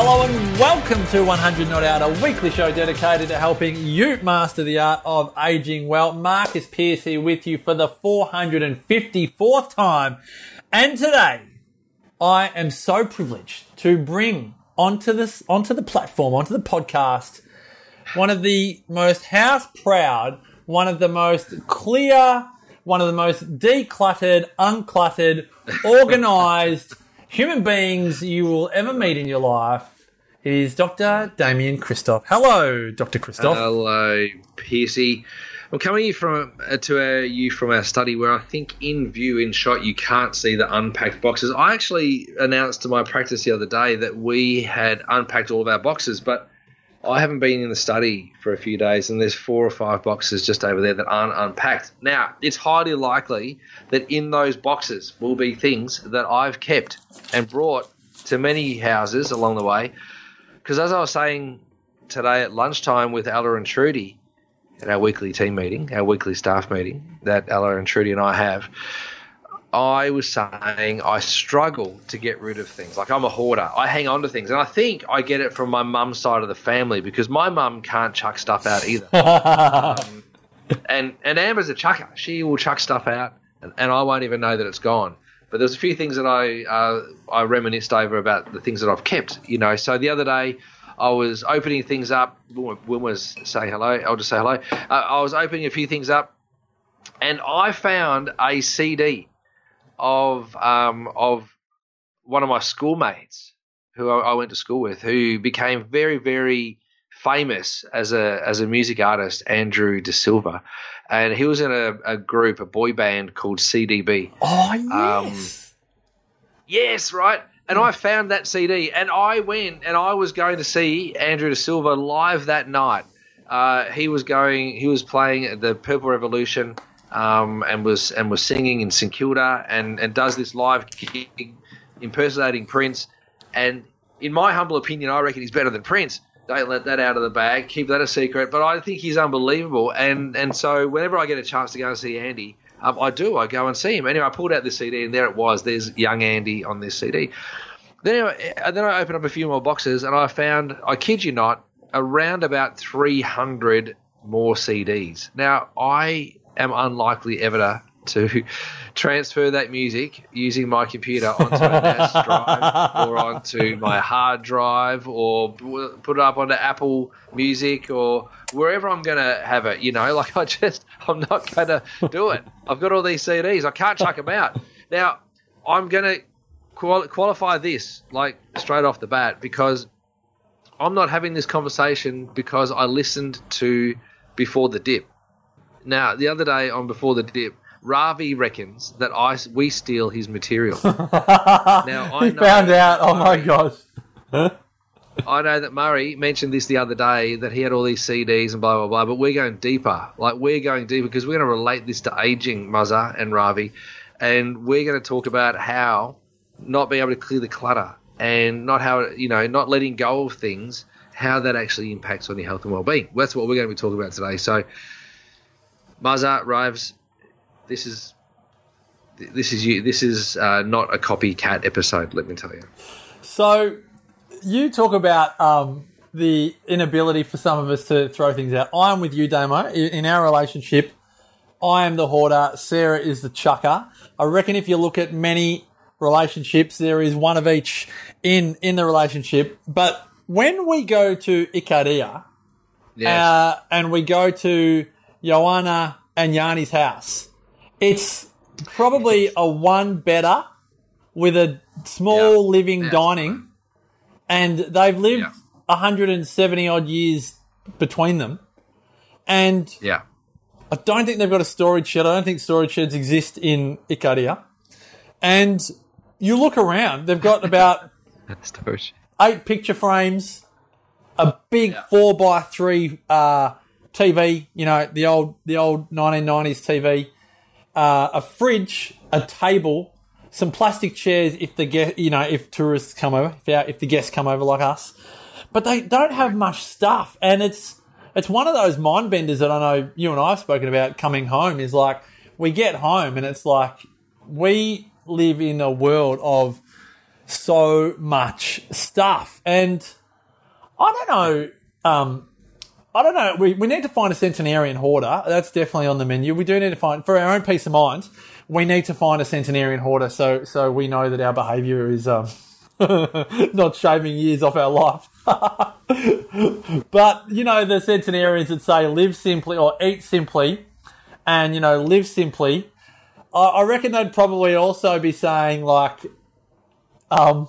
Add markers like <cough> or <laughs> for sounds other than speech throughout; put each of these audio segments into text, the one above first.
Hello and welcome to 100 Not Out, a weekly show dedicated to helping you master the art of aging well. Marcus Pearce here with you for the 454th time. And today, I am so privileged to bring onto this, onto the platform, onto the podcast, one of the most house proud, one of the most clear, one of the most decluttered, uncluttered, <laughs> organized human beings you will ever meet in your life. Is Dr. Damien Kristof. Hello, Dr. Kristof. Hello, Piercy. I'm coming from uh, to uh, you from our study where I think in view, in shot, you can't see the unpacked boxes. I actually announced to my practice the other day that we had unpacked all of our boxes, but I haven't been in the study for a few days, and there's four or five boxes just over there that aren't unpacked. Now, it's highly likely that in those boxes will be things that I've kept and brought to many houses along the way. Because as I was saying today at lunchtime with Ella and Trudy at our weekly team meeting, our weekly staff meeting that Ella and Trudy and I have, I was saying I struggle to get rid of things. Like I'm a hoarder. I hang on to things. And I think I get it from my mum's side of the family because my mum can't chuck stuff out either. <laughs> um, and and Amber's a chucker. She will chuck stuff out and, and I won't even know that it's gone. But there's a few things that I uh, I reminisced over about the things that I've kept. You know, so the other day I was opening things up. When was say hello? I'll just say hello. Uh, I was opening a few things up, and I found a CD of um, of one of my schoolmates who I, I went to school with, who became very very famous as a as a music artist, Andrew De Silva, and he was in a, a group, a boy band called CDB. Oh, yes. Um, yes, right. And I found that CD, and I went and I was going to see Andrew De Silva live that night. Uh, he was going, he was playing the Purple Revolution, um, and was and was singing in St Kilda, and and does this live gig impersonating Prince. And in my humble opinion, I reckon he's better than Prince. Don't let that out of the bag. Keep that a secret. But I think he's unbelievable. And and so whenever I get a chance to go and see Andy, um, I do. I go and see him. Anyway, I pulled out this CD, and there it was. There's young Andy on this CD. Then anyway, then I opened up a few more boxes, and I found, I kid you not, around about 300 more CDs. Now I am unlikely ever to transfer that music using my computer onto a NAS drive <laughs> or onto my hard drive or put it up onto Apple Music or wherever I'm going to have it. You know, <laughs> like I just, I'm not going to do it. I've got all these CDs. I can't chuck them out. Now, I'm going to quali- qualify this like straight off the bat because I'm not having this conversation because I listened to Before the Dip. Now, the other day on Before the Dip, Ravi reckons that I we steal his material. <laughs> now <laughs> I he know found out. Oh my gosh. <laughs> I know that Murray mentioned this the other day that he had all these CDs and blah blah blah. But we're going deeper. Like we're going deeper because we're going to relate this to aging, Muzza and Ravi, and we're going to talk about how not being able to clear the clutter and not how you know not letting go of things, how that actually impacts on your health and well-being. That's what we're going to be talking about today. So, Muzza, Rives, this is this is you. This is uh, not a copycat episode. Let me tell you. So you talk about um, the inability for some of us to throw things out. I'm with you, Damo. In our relationship, I am the hoarder. Sarah is the chucker. I reckon if you look at many relationships, there is one of each in in the relationship. But when we go to Ikaria Yes. uh, and we go to Joanna and Yanni's house, it's probably a one better with a small Yeah. living Yeah. dining, and they've lived Yeah. 170 odd years between them. And yeah. I don't think they've got a storage shed. I don't think storage sheds exist in Ikaria. And you look around, they've got <laughs> about eight picture frames, a big four by three uh, TV. You know the old the old 1990s TV. uh, a fridge, a table, some plastic chairs if the guest, you know, if tourists come over, if, our, if the guests come over like us. But they don't have much stuff, and it's it's one of those mind benders that I know you and I have spoken about coming home. Is like we get home and it's like we live in a world of so much stuff, and I don't know. Um, I don't know. We, we need to find a centenarian hoarder. That's definitely on the menu. We do need to find, for our own peace of mind, we need to find a centenarian hoarder so so we know that our behaviour is um, <laughs> not shaving years off our life. <laughs> but you know the centenarians that say live simply or eat simply, and you know live simply. I, I reckon they'd probably also be saying like, um,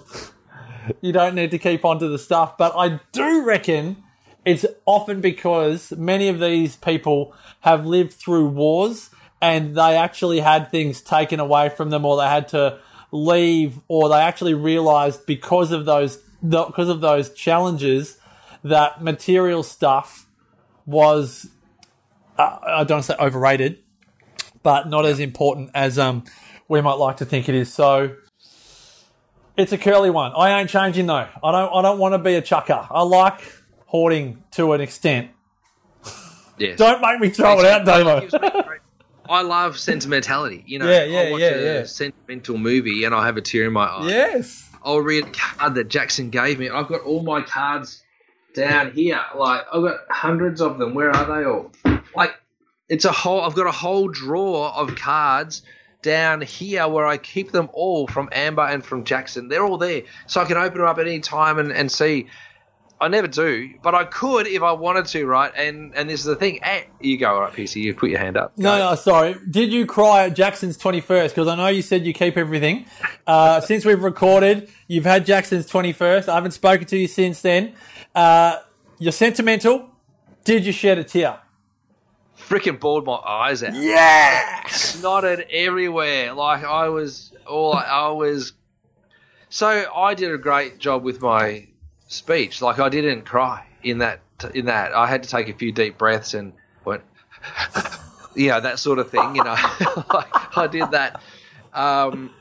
<laughs> you don't need to keep onto the stuff. But I do reckon it's often because many of these people have lived through wars and they actually had things taken away from them or they had to leave or they actually realized because of those because of those challenges that material stuff was uh, I don't say overrated but not as important as um we might like to think it is. So it's a curly one. I ain't changing though. I don't I don't want to be a chucker. I like hoarding to an extent Yes. <laughs> don't make me throw it out Damo I love sentimentality. You know, Yeah, yeah, I'll watch yeah, a yeah. sentimental movie and I'll have a tear in my eye. yes I'll read a card that Jackson gave me. I've got all my cards down here. Like I've got hundreds of them. Where are they all? Like it's a whole. I've got a whole drawer of cards down here where I keep them all from Amber and from Jackson. They're all there, so I can open them up at any time and, and see. I never do, but I could if I wanted to, right? And and this is the thing. Eh, you go, all right, PC. You put your hand up. No, Go. no, sorry. Did you cry at Jackson's 21st? Because I know you said you keep everything. Uh, <laughs> since we've recorded, you've had Jackson's 21st. I haven't spoken to you since then. Uh, you're sentimental. Did you shed a tear? freaking bawled my eyes out. Yeah! snotted everywhere. Like I was, all I was. So I did a great job with my speech. Like I didn't cry in that. In that, I had to take a few deep breaths and went, <laughs> you know, that sort of thing. You know, <laughs> like I did that. Um,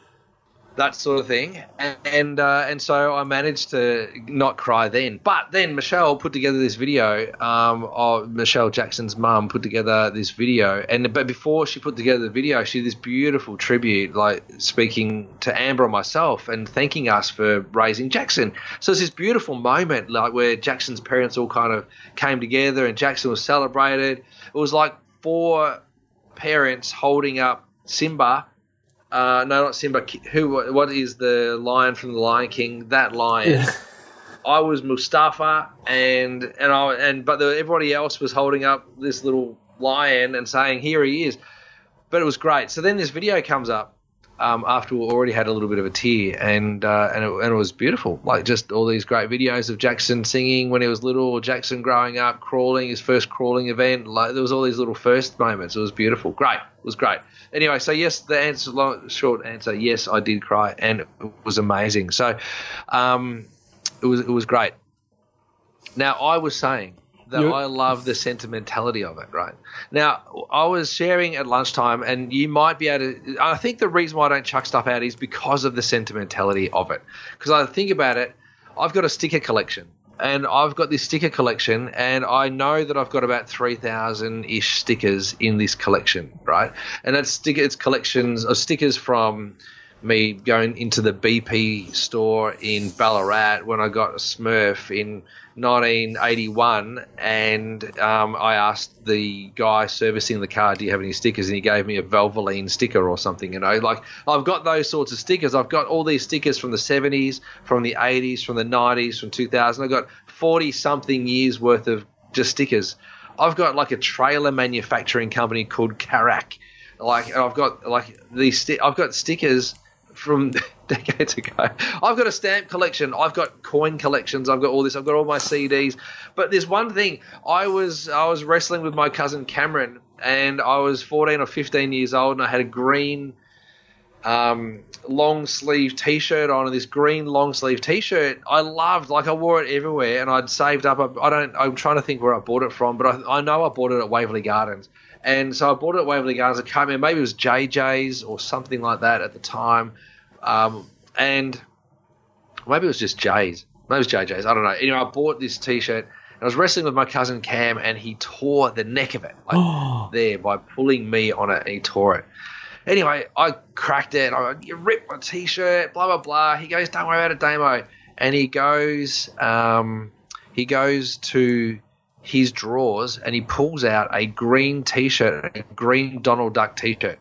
that sort of thing, and uh, and so I managed to not cry then. But then Michelle put together this video. Um, of Michelle Jackson's mum put together this video, and but before she put together the video, she did this beautiful tribute, like speaking to Amber and myself and thanking us for raising Jackson. So it's this beautiful moment, like where Jackson's parents all kind of came together, and Jackson was celebrated. It was like four parents holding up Simba uh, no, not Simba. Who? What is the lion from the Lion King? That lion. <laughs> I was Mustafa, and and I and but the, everybody else was holding up this little lion and saying, "Here he is." But it was great. So then this video comes up um, after we already had a little bit of a tear, and uh, and, it, and it was beautiful. Like just all these great videos of Jackson singing when he was little, or Jackson growing up, crawling his first crawling event. Like there was all these little first moments. It was beautiful. Great. It was great. Anyway, so yes, the answer, long, short answer, yes, I did cry, and it was amazing. So, um, it was it was great. Now I was saying that I love the sentimentality of it. Right now, I was sharing at lunchtime, and you might be able to. I think the reason why I don't chuck stuff out is because of the sentimentality of it. Because I think about it, I've got a sticker collection. And I've got this sticker collection, and I know that I've got about three thousand ish stickers in this collection, right? And that's sticker, it's collections of stickers from me going into the BP store in Ballarat when I got a Smurf in 1981, and um, I asked the guy servicing the car, "Do you have any stickers?" And he gave me a Valvoline sticker or something. You know, like I've got those sorts of stickers. I've got all these stickers from the 70s, from the 80s, from the 90s, from 2000. I've got 40 something years worth of just stickers. I've got like a trailer manufacturing company called Carac. Like I've got like these. Sti- I've got stickers from <laughs> decades ago. I've got a stamp collection. I've got coin collections. I've got all this. I've got all my CDs. But there's one thing. I was I was wrestling with my cousin Cameron, and I was 14 or 15 years old, and I had a green um, long sleeve T-shirt on, and this green long sleeve T-shirt I loved. Like I wore it everywhere, and I'd saved up. I don't. I'm trying to think where I bought it from, but I, I know I bought it at Waverley Gardens, And so I bought it at Waverley Gardens. I can't remember, maybe it was JJ's or something like that at the time. Um, and maybe it was just Jay's. Maybe it was JJ's. I don't know. Anyway, I bought this T-shirt. I was wrestling with my cousin Cam, and he tore the neck of it, like <gasps> there, by pulling me on it, and he tore it. Anyway, I cracked it. I you ripped my T-shirt, blah blah blah. He goes, "Don't worry about it, Damo," and he goes, um, he goes to his drawers and he pulls out a green T-shirt, a green Donald Duck T-shirt,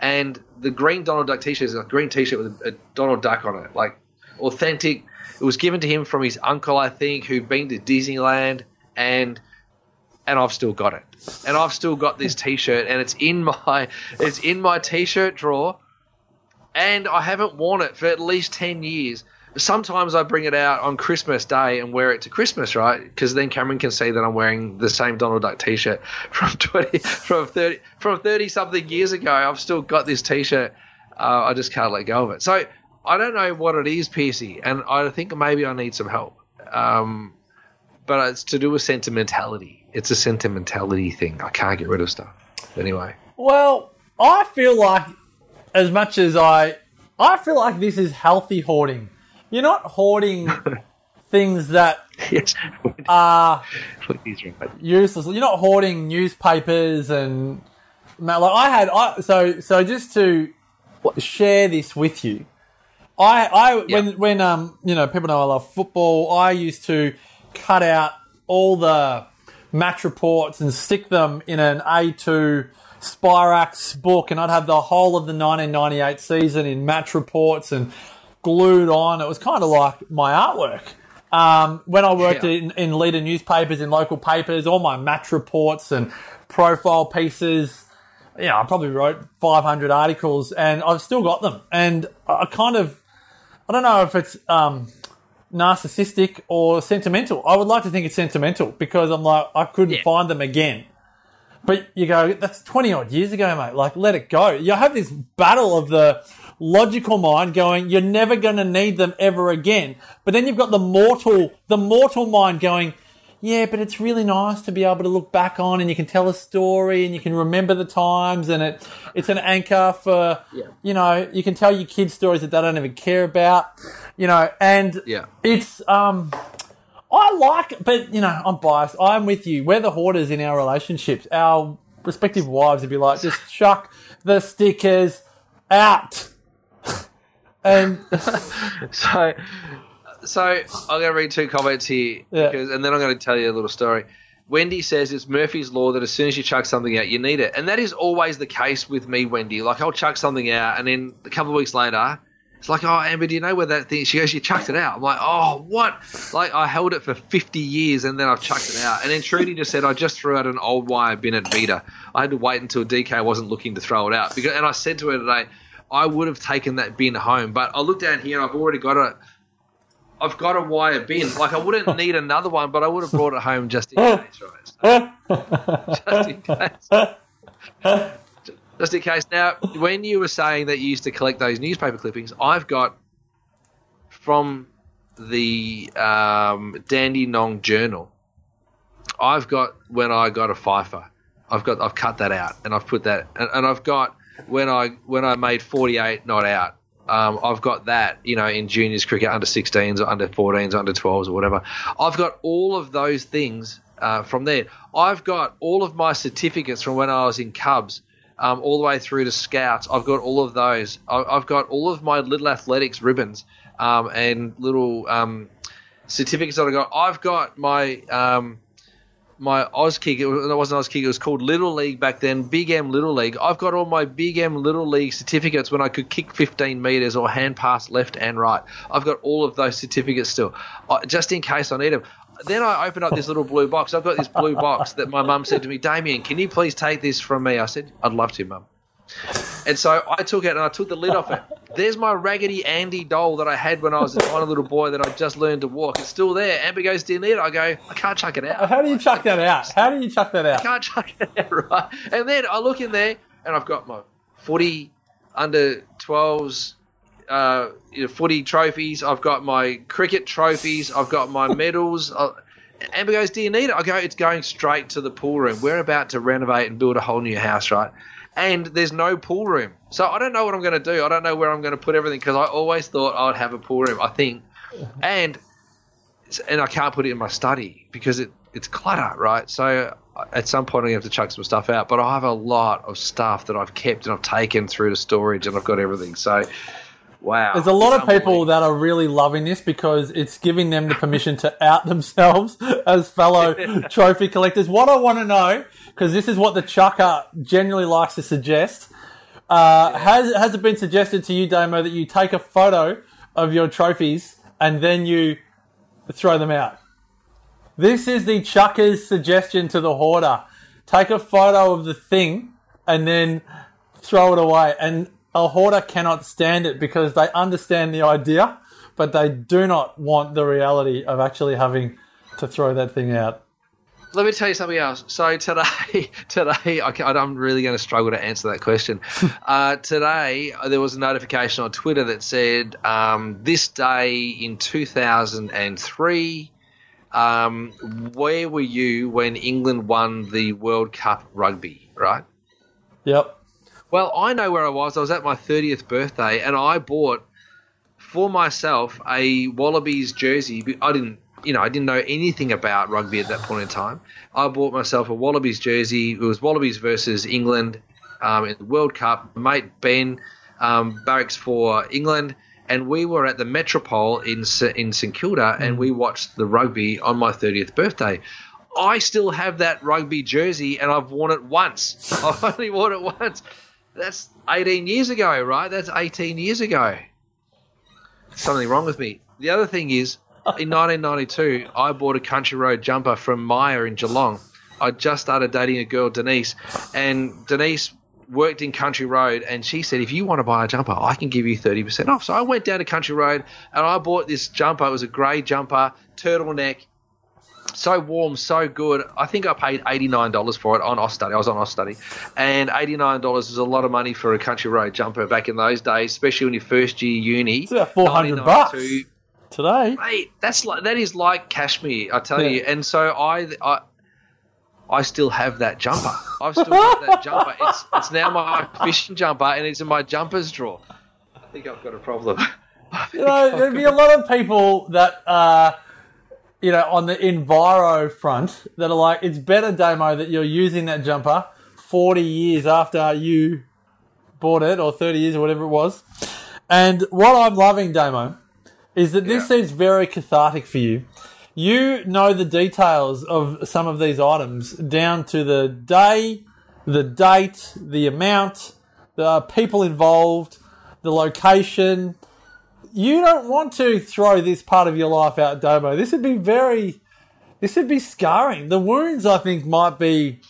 and the green Donald Duck T-shirt is a green T-shirt with a, a Donald Duck on it, like authentic. It was given to him from his uncle, I think, who'd been to Disneyland, and and I've still got it, and I've still got this T-shirt, and it's in my it's in my T-shirt drawer, and I haven't worn it for at least ten years. Sometimes I bring it out on Christmas Day and wear it to Christmas, right? Because then Cameron can see that I'm wearing the same Donald Duck T-shirt <laughs> from twenty, from thirty, from thirty something years ago. I've still got this T-shirt. Uh, I just can't let go of it. So I don't know what it is, Piercy, and I think maybe I need some help. Um, but it's to do with sentimentality. It's a sentimentality thing. I can't get rid of stuff. Anyway, Well, I feel like as much as I, I feel like this is healthy hoarding. You're not hoarding <laughs> things that yes, are useless. You're not hoarding newspapers and like I had. I so so just to share this with you. I I when when um you know people know I love football. I used to cut out all the match reports and stick them in an A2 Spirax book, and I'd have the whole of the 1998 season in match reports and glued on. It was kind of like my artwork. Um, when I worked Yeah. in, in leader newspapers, in local papers, all my match reports and profile pieces, you know, I probably wrote 500 articles and I've still got them. And I kind of, I don't know if it's um, narcissistic or sentimental. I would like to think it's sentimental because I'm like, I couldn't Yeah. find them again. But you go, that's 20 odd years ago, mate. Like, let it go. You have this battle of the logical mind going, you're never going to need them ever again. But then you've got the mortal, the mortal mind going, yeah, but it's really nice to be able to look back on and you can tell a story and you can remember the times and it, it's an anchor for, yeah. you know, you can tell your kids stories that they don't even care about, you know, and Yeah. it's, um, I like, but you know, I'm biased. I'm with you. We're the hoarders in our relationships. Our respective wives would be like, just <laughs> chuck the stickers out. Um, and <laughs> So, so I'm going to read two comments here, Yeah. because, and then I'm going to tell you a little story. Wendy says it's Murphy's law that as soon as you chuck something out, you need it, and that is always the case with me, Wendy. Like I'll chuck something out, and then a couple of weeks later, it's like, oh, Amber, do you know where that thing? She goes, you chucked it out. I'm like, oh, what? Like I held it for 50 years, and then I've chucked it out. And then Trudy just said, I just threw out an old wire bin at Vita. I had to wait until DK wasn't looking to throw it out, because, and I said to her today. I would have taken that bin home, but I looked down here and I've already got a, I've got a wire bin. Like I wouldn't <laughs> need another one, but I would have brought it home just in <laughs> case, right? So, just in <laughs> case. Just in case. Now, when you were saying that you used to collect those newspaper clippings, I've got from the um, Dandenong Journal. I've got when I got a fifer. I've got I've cut that out and I've put that and, and I've got when I when I made forty eight not out. Um, I've got that, you know, in juniors cricket, under 16s or under 14s, or under 12s or whatever. I've got all of those things uh, from there. I've got all of my certificates from when I was in Cubs, um, all the way through to Scouts. I've got all of those. I- I've got all of my little athletics ribbons um, and little um, certificates that I got. I've got my um, my Auskick. It was- it wasn't Auskick. It was called Little League back then. Big M Little League. I've got all my Big M Little League certificates when I could kick 15 meters or hand pass left and right. I've got all of those certificates still, I, just in case I need them. Then I opened up this little blue box. I've got this blue box that my mum said to me, Damien, can you please take this from me? I said, I'd love to, mum. And so I took it and I took the lid off it. There's my Raggedy Andy doll that I had when I was a tiny little boy that I just learned to walk. It's still there. Amber goes, Do you need it? I go, I can't chuck it out. how do you chuck that out? How do you chuck that out? I can't chuck it out, <laughs> right? And then I look in there and I've got my footy under 12s, uh, you know, footy trophies. I've got my cricket trophies. I've got my medals. Uh, Amber goes, "Do you need it?" I go, "It's going straight to the pool room. We're about to renovate and build a whole new house, right?" And there's no pool room, so I don't know what I'm going to do. I don't know where I'm going to put everything because I always thought I'd have a pool room. I think, and and I can't put it in my study because it it's clutter, right? So uh, at some point I'm going to have to chuck some stuff out. But I have a lot of stuff that I've kept and I've taken through to storage, and I've got everything. So. Wow. There's a lot of people that are really loving this because it's giving them the permission to out <laughs> themselves as fellow <laughs> trophy collectors. What I want to know, because this is what the chucker generally likes to suggest, uh, has has it been suggested to you, Damo, that you take a photo of your trophies and then you throw them out? This is the chucker's suggestion to the hoarder. Take a photo of the thing and then throw it away. And a hoarder cannot stand it because they understand the idea, but they do not want the reality of actually having to throw that thing out. Let me tell you something else. So today, <laughs> today I I'm really going to struggle to answer that question. <laughs> uh, today uh, there was a notification on Twitter that said um, this day in 2003. Um, where were you when England won the World Cup rugby? Right. Yep. Well, I know where I was. I was at my 30th birthday, and I bought for myself a Wallabies jersey. I didn't, you know, I didn't know anything about rugby at that point in time. I bought myself a Wallabies jersey. It was Wallabies versus England um, in the World Cup. Mate Ben um, barracks for England, and we were at the Metropole in in St Kilda, and we watched the rugby on my 30th birthday. I still have that rugby jersey, and I've worn it once. <laughs> I've only worn it once. That's 18 years ago, right? That's 18 years ago. Something wrong with me. The other thing is, in 1992, I bought a Country Road jumper from Myer in Geelong. I just started dating a girl, Denise, and Denise worked in Country Road, and she said, if you want to buy a jumper, I can give you 30% off. So I went down to Country Road, and I bought this jumper. It was a grey jumper, turtleneck, so warm, so good. I think I paid eighty nine dollars for it on Austudy. I was on Austudy, and eighty nine dollars is a lot of money for a country road jumper back in those days, especially when you first year uni. It's about 400 bucks 1992. Today. Mate, that's like that is like cashmere, I tell Yeah. you. And so I, I, I still have that jumper. I've still got that jumper. <laughs> It's it's now my fishing jumper, and it's in my jumpers drawer. I think I've got a problem. <laughs> You know, I've there'd be a lot of people that are, you know, on the Enviro front that are like, it's better, Damo, that you're using that jumper 40 years after you bought it, or 30 years, or whatever it was. And what I'm loving, Damo, is that this Yeah. seems very cathartic for you. You know the details of some of these items down to the day, the date, the amount, the people involved, the location. You don't want to throw this part of your life out, Domo. This would be very, this would be scarring. The wounds, I think, might be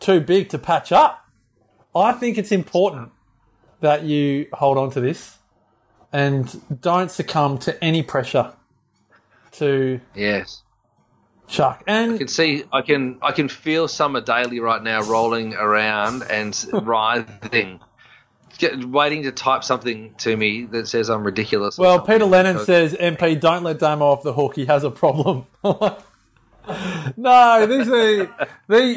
too big to patch up. I think it's important that you hold on to this and don't succumb to any pressure to yes. chuck. And I can see, I can, I can feel Summer Daily right now rolling around and <laughs> writhing, Get, waiting to type something to me that says I'm ridiculous. well, Peter Lennon because- says, "MP, don't let Damo off the hook. He has a problem." <laughs> no, this is the,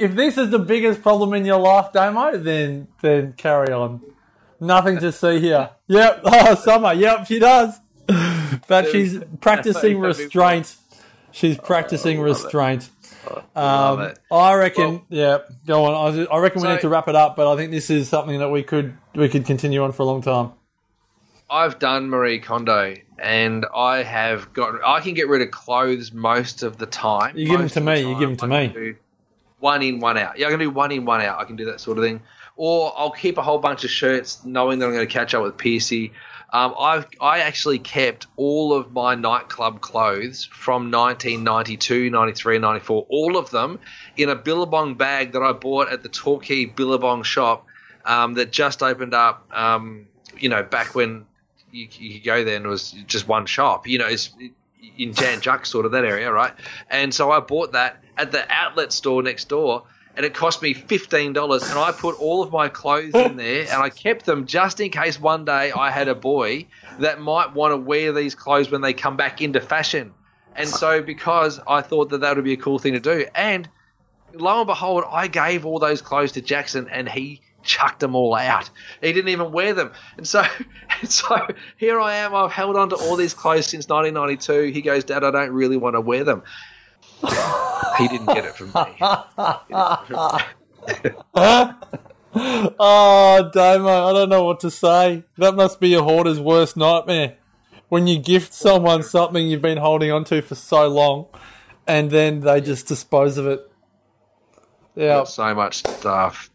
if this is the biggest problem in your life, Damo, then then carry on. Nothing to see here. Yep, <laughs> oh, Summer. Yep, she does. But she's practicing restraint. She's practicing love restraint. Um. I reckon. Well- yeah, go on. I, I reckon we So- need to wrap it up. But I think this is something that we could we could continue on for a long time. I've done Marie Kondo, and I have got. I can get rid of clothes most of the time. You give them to the me, you give them to I me. One in, one out. Yeah, I can do one in, one out. I can do that sort of thing. Or I'll keep a whole bunch of shirts, knowing that I'm going to catch up with Piercy. Um, I've I actually kept all of my nightclub clothes from 1992, 93, 94, all of them in a Billabong bag that I bought at the Torquay Billabong shop um, that just opened up. Um, you know, back when you, you could go there and it was just one shop. You know, it's in Jan Juc, sort of that area, right? And so I bought that at the outlet store next door, and it cost me fifteen dollars. And I put all of my clothes in there, and I kept them just in case one day I had a boy that might want to wear these clothes when they come back into fashion. And so, because I thought that that would be a cool thing to do, and lo and behold, I gave all those clothes to Jackson, and he chucked them all out. He didn't even wear them, and so, <laughs> and so here I am. I've held on to all these clothes since 1992. He goes, Dad, I don't really want to wear them. He didn't get it from me. <laughs> <laughs> Oh, Damo, I don't know what to say. That must be a hoarder's worst nightmare. When you gift someone something you've been holding on to for so long, and then they just dispose of it. Yeah. got so much stuff.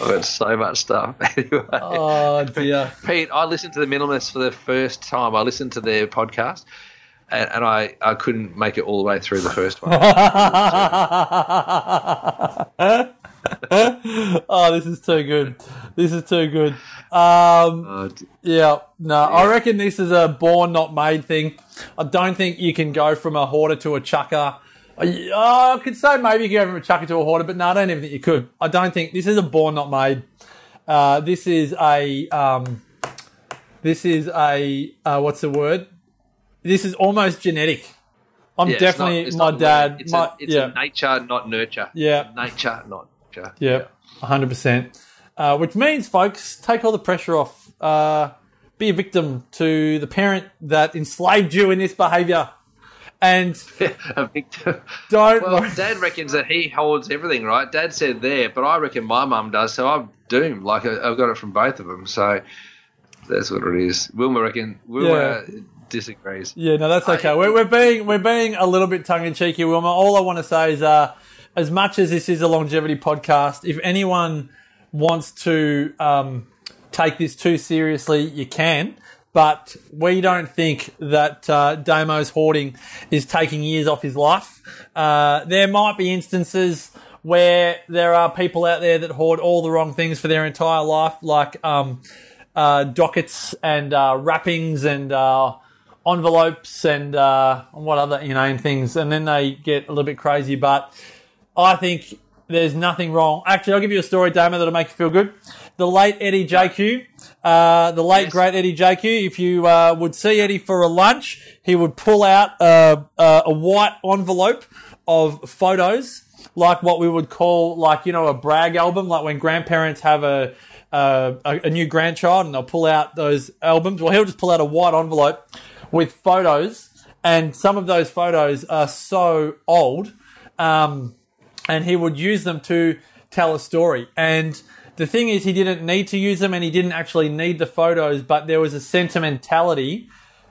I've got so much stuff. <laughs> Anyway, Oh dear. Pete, I listened to the Minimalists for the first time. I listened to their podcast, and, and I, I couldn't make it all the way through the first one. <laughs> oh, this is too good. This is too good. Um, Uh, yeah, no, I reckon this is a born not made thing. I don't think you can go from a hoarder to a chucker. I, oh, I could say maybe you can go from a chucker to a hoarder, but no, I don't even think you could. I don't think this is a born not made. Uh, this is a um, this is a uh, what's the word? This is almost genetic. I'm yeah, it's definitely not- it's my not dad. It's, my, a, it's yeah, a nature, not nurture. Yeah. Nature, not nurture. Yeah, hundred percent. Uh, which means, folks, take all the pressure off. Uh, be a victim to the parent that enslaved you in this behaviour, and <laughs> a victim. don't. Well, worry. Dad reckons that he holds everything, right? Dad said there, but I reckon my mum does, so I'm doomed. Like, I- I've got it from both of them, so that's what it is. Wilma reckon, Wilma disagrees. yeah, no, that's okay. I- we're, we're being we're being a little bit tongue in cheeky, Wilma. All I want to say is, uh, as much as this is a longevity podcast, if anyone wants to um, take this too seriously, you can. But we don't think that uh, Damo's hoarding is taking years off his life. Uh, there might be instances where there are people out there that hoard all the wrong things for their entire life, like um, uh, dockets and uh, wrappings and uh, envelopes and uh, what other you know things, and then they get a little bit crazy. But I think there's nothing wrong. Actually, I'll give you a story, Damo, that'll make you feel good. The late Eddie Jaku, uh, the late Yes. great Eddie Jaku. If you uh, would see Eddie for a lunch, he would pull out uh, uh, a white envelope of photos, like what we would call, like you know, a brag album, like when grandparents have a uh, a, a new grandchild and they'll pull out those albums. Well, he'll just pull out a white envelope with photos, and some of those photos are so old. Um, and he would use them to tell a story. And the thing is, he didn't need to use them and he didn't actually need the photos, but there was a sentimentality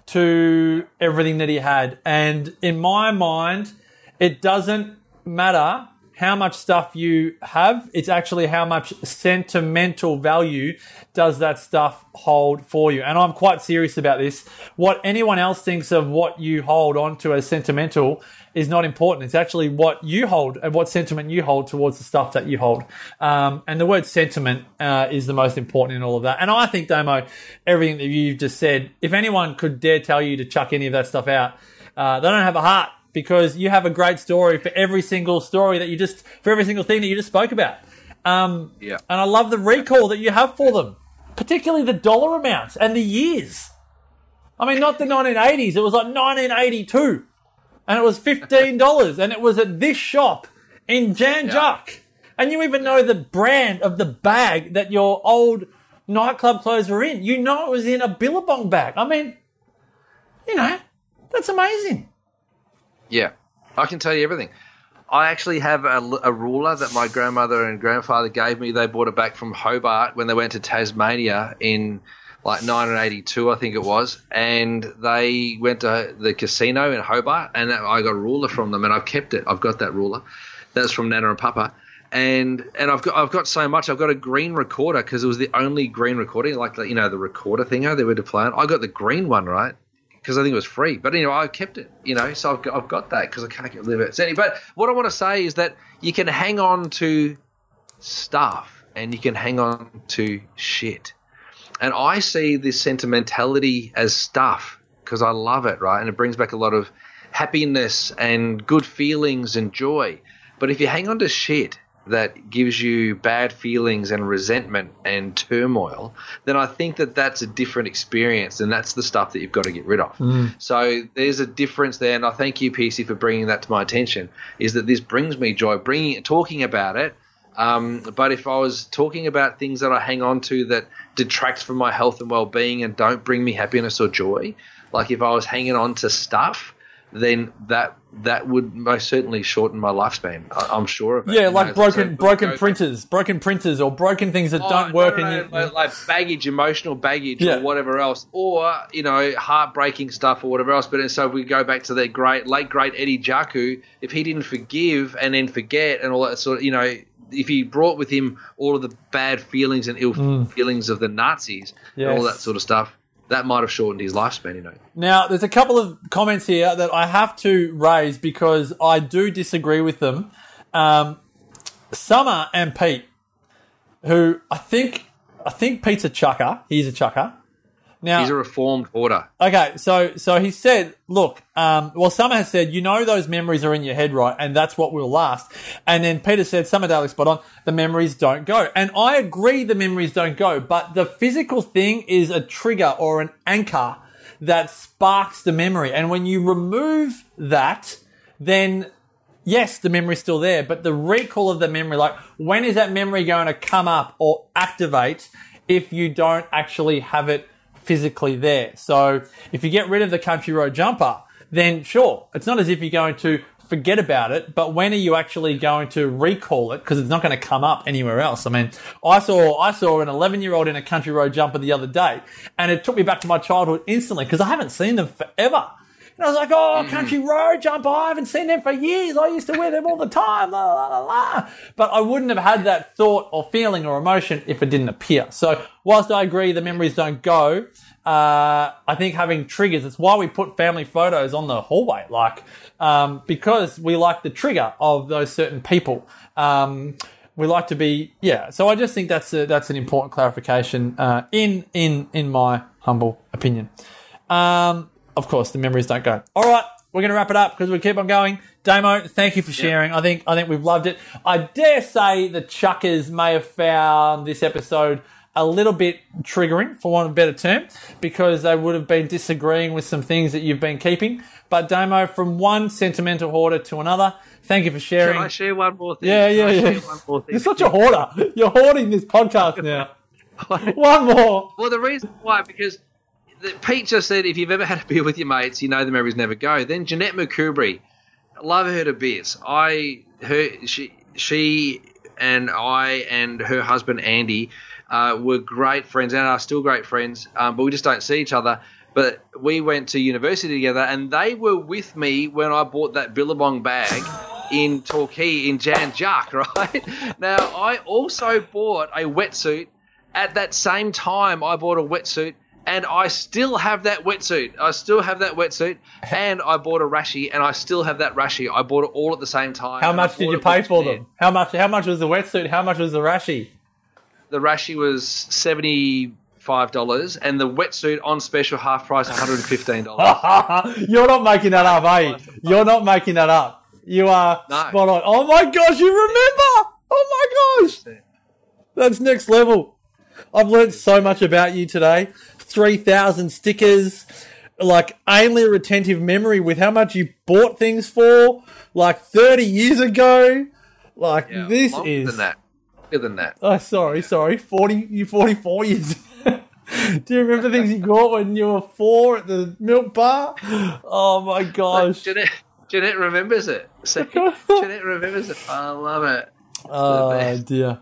to everything that he had. And in my mind, it doesn't matter how much stuff you have, it's actually how much sentimental value does that stuff hold for you. And I'm quite serious about this. What anyone else thinks of what you hold onto as sentimental is not important. It's actually what you hold and what sentiment you hold towards the stuff that you hold. Um, and the word sentiment uh, is the most important in all of that. And I think, Damo, everything that you've just said, if anyone could dare tell you to chuck any of that stuff out, uh, they don't have a heart because you have a great story for every single story that you just, for every single thing that you just spoke about. Um, Yeah. and I love the recall that you have for them, particularly the dollar amounts and the years. I mean, not the 1980s. It was like 1982, and it was fifteen dollars, and it was at this shop in Jan Juc. And you even know the brand of the bag that your old nightclub clothes were in. You know it was in a Billabong bag. I mean, you know, that's amazing. Yeah, I can tell you everything. I actually have a, a ruler that my grandmother and grandfather gave me. They brought it back from Hobart when they went to Tasmania in like 1982, I think it was, and they went to the casino in Hobart, and I got a ruler from them, and I've kept it. I've got that ruler. That's from Nana and Papa. And and I've got I've got so much. I've got a green recorder because it was the only green recording, like the, you know the recorder thing they were to play on. I got the green one, right? Because I think it was free. But anyway, I kept it, you know, so I've got, I've got that because I can't get rid of it. So anyway, but what I want to say is that you can hang on to stuff and you can hang on to shit. And I see this sentimentality as stuff because I love it, right? And it brings back a lot of happiness and good feelings and joy. But if you hang on to shit, that gives you bad feelings and resentment and turmoil, then I think that that's a different experience, and that's the stuff that you've got to get rid of. So there's a difference there, and I thank you, PC, for bringing that to my attention. Is that this brings me joy, bringing talking about it. Um, but if I was talking about things that I hang on to that detracts from my health and well-being and don't bring me happiness or joy, like if I was hanging on to stuff, then that that would most certainly shorten my lifespan. I, I'm sure of it. Yeah, like broken so- broken printers, broken printers, or broken things that Oh, don't no, work. no, no, you, like- like baggage, emotional baggage, Yeah. or whatever else, or you know, heartbreaking stuff or whatever else. But so if we go back to the great late great Eddie Jaku, if he didn't forgive and then forget and all that sort of, you know, if he brought with him all of the bad feelings and ill feelings of the Nazis and all Mm. That sort of stuff, that might have shortened his lifespan. You know, Now, there's a couple of comments here that I have to raise because I do disagree with them. Um, Summer and Pete, who I think I think Pete's a chucker. He's a chucker. Now, he's a reformed order. Okay, so so he said, look, um, well, Summer has said, you know, those memories are in your head, right, and that's what will last. And then Peter said, Summer Daily spot on, the memories don't go, and I agree, the memories don't go, but the physical thing is a trigger or an anchor that sparks the memory, and when you remove that, then yes, the memory's still there, but the recall of the memory, like when is that memory going to come up or activate if you don't actually have it physically there? So if you get rid of the country road jumper, then sure, it's not as if you're going to forget about it, but when are you actually going to recall it? Because it's not going to come up anywhere else. I mean, I saw I saw an 11 year old in a country road jumper the other day, and it took me back to my childhood instantly because I haven't seen them forever. And I was like, oh, country road jumper, I haven't seen them for years. I used to wear them all the time. La, la, la, la. But I wouldn't have had that thought or feeling or emotion if it didn't appear. So whilst I agree the memories don't go, uh, I think having triggers, it's why we put family photos on the hallway, like, um, because we like the trigger of those certain people. Um, we like to be, yeah. So I just think that's a, that's an important clarification, uh, in, in, in my humble opinion. Um, of course, the memories don't go. All right, we're going to wrap it up because we keep on going. Damo, thank you for sharing. I think I think we've loved it. I dare say the Chuckers may have found this episode a little bit triggering, for want of a better term, because they would have been disagreeing with some things that you've been keeping. But Damo, from one sentimental hoarder to another, thank you for sharing. Can I share one more thing? yeah, Can yeah, I yeah. share one more thing? You're such a hoarder. You're hoarding this podcast now. <laughs> one more. Well, the reason why, because the, Pete just said if you've ever had a beer with your mates, you know the memories never go. Then Jeanette McCoubry, love her to bits. I, her, she, she, and I and her husband Andy uh, were great friends and are still great friends, um, but we just don't see each other. But we went to university together, and they were with me when I bought that Billabong bag in Torquay in Jan Juc, <laughs> right? Now, I also bought a wetsuit at that same time. I bought a wetsuit, and I still have that wetsuit. I still have that wetsuit, <laughs> and I bought a rashi, and I still have that rashi. I bought it all at the same time. How much did you pay for them? How much? How much was the wetsuit? How much was the rashi? The rashi was seventy five dollars, and the wetsuit on special half price one hundred and fifteen dollars. <laughs> You're not making that up, you? You're not making that up. You are No. spot on. Oh my gosh, you remember? Oh my gosh, that's next level. I've learned so much about you today. Three thousand stickers, like ainly retentive memory with how much you bought things for, like thirty years ago. Like Yeah, this is than that. Than that. Oh, sorry, sorry. Forty, you forty-four years. <laughs> Do you remember things you got when you were four at the milk bar? Oh my gosh! Jeanette, Jeanette remembers it. See, <laughs> Jeanette remembers it. I love it. Oh dear.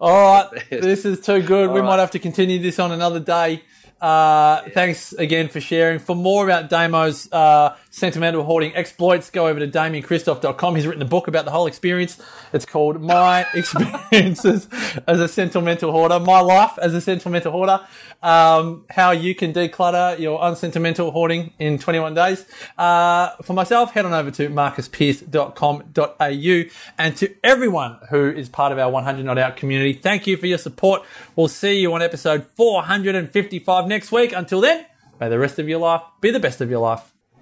All right, this is too good. we All might have to continue this on another day. Uh, Thanks again for sharing. For more about Damo's uh, sentimental hoarding exploits, go over to DamienKristof.com. He's written a book about the whole experience. It's called My <laughs> Experiences as a Sentimental Hoarder, My Life as a Sentimental Hoarder, um, how you can declutter your unsentimental hoarding in 21 days. Uh, for myself, head on over to marcuspearce.com.au and to everyone who is part of our 100 Not Out community, thank you for your support. We'll see you on episode 455 next week. Until then, may the rest of your life be the best of your life.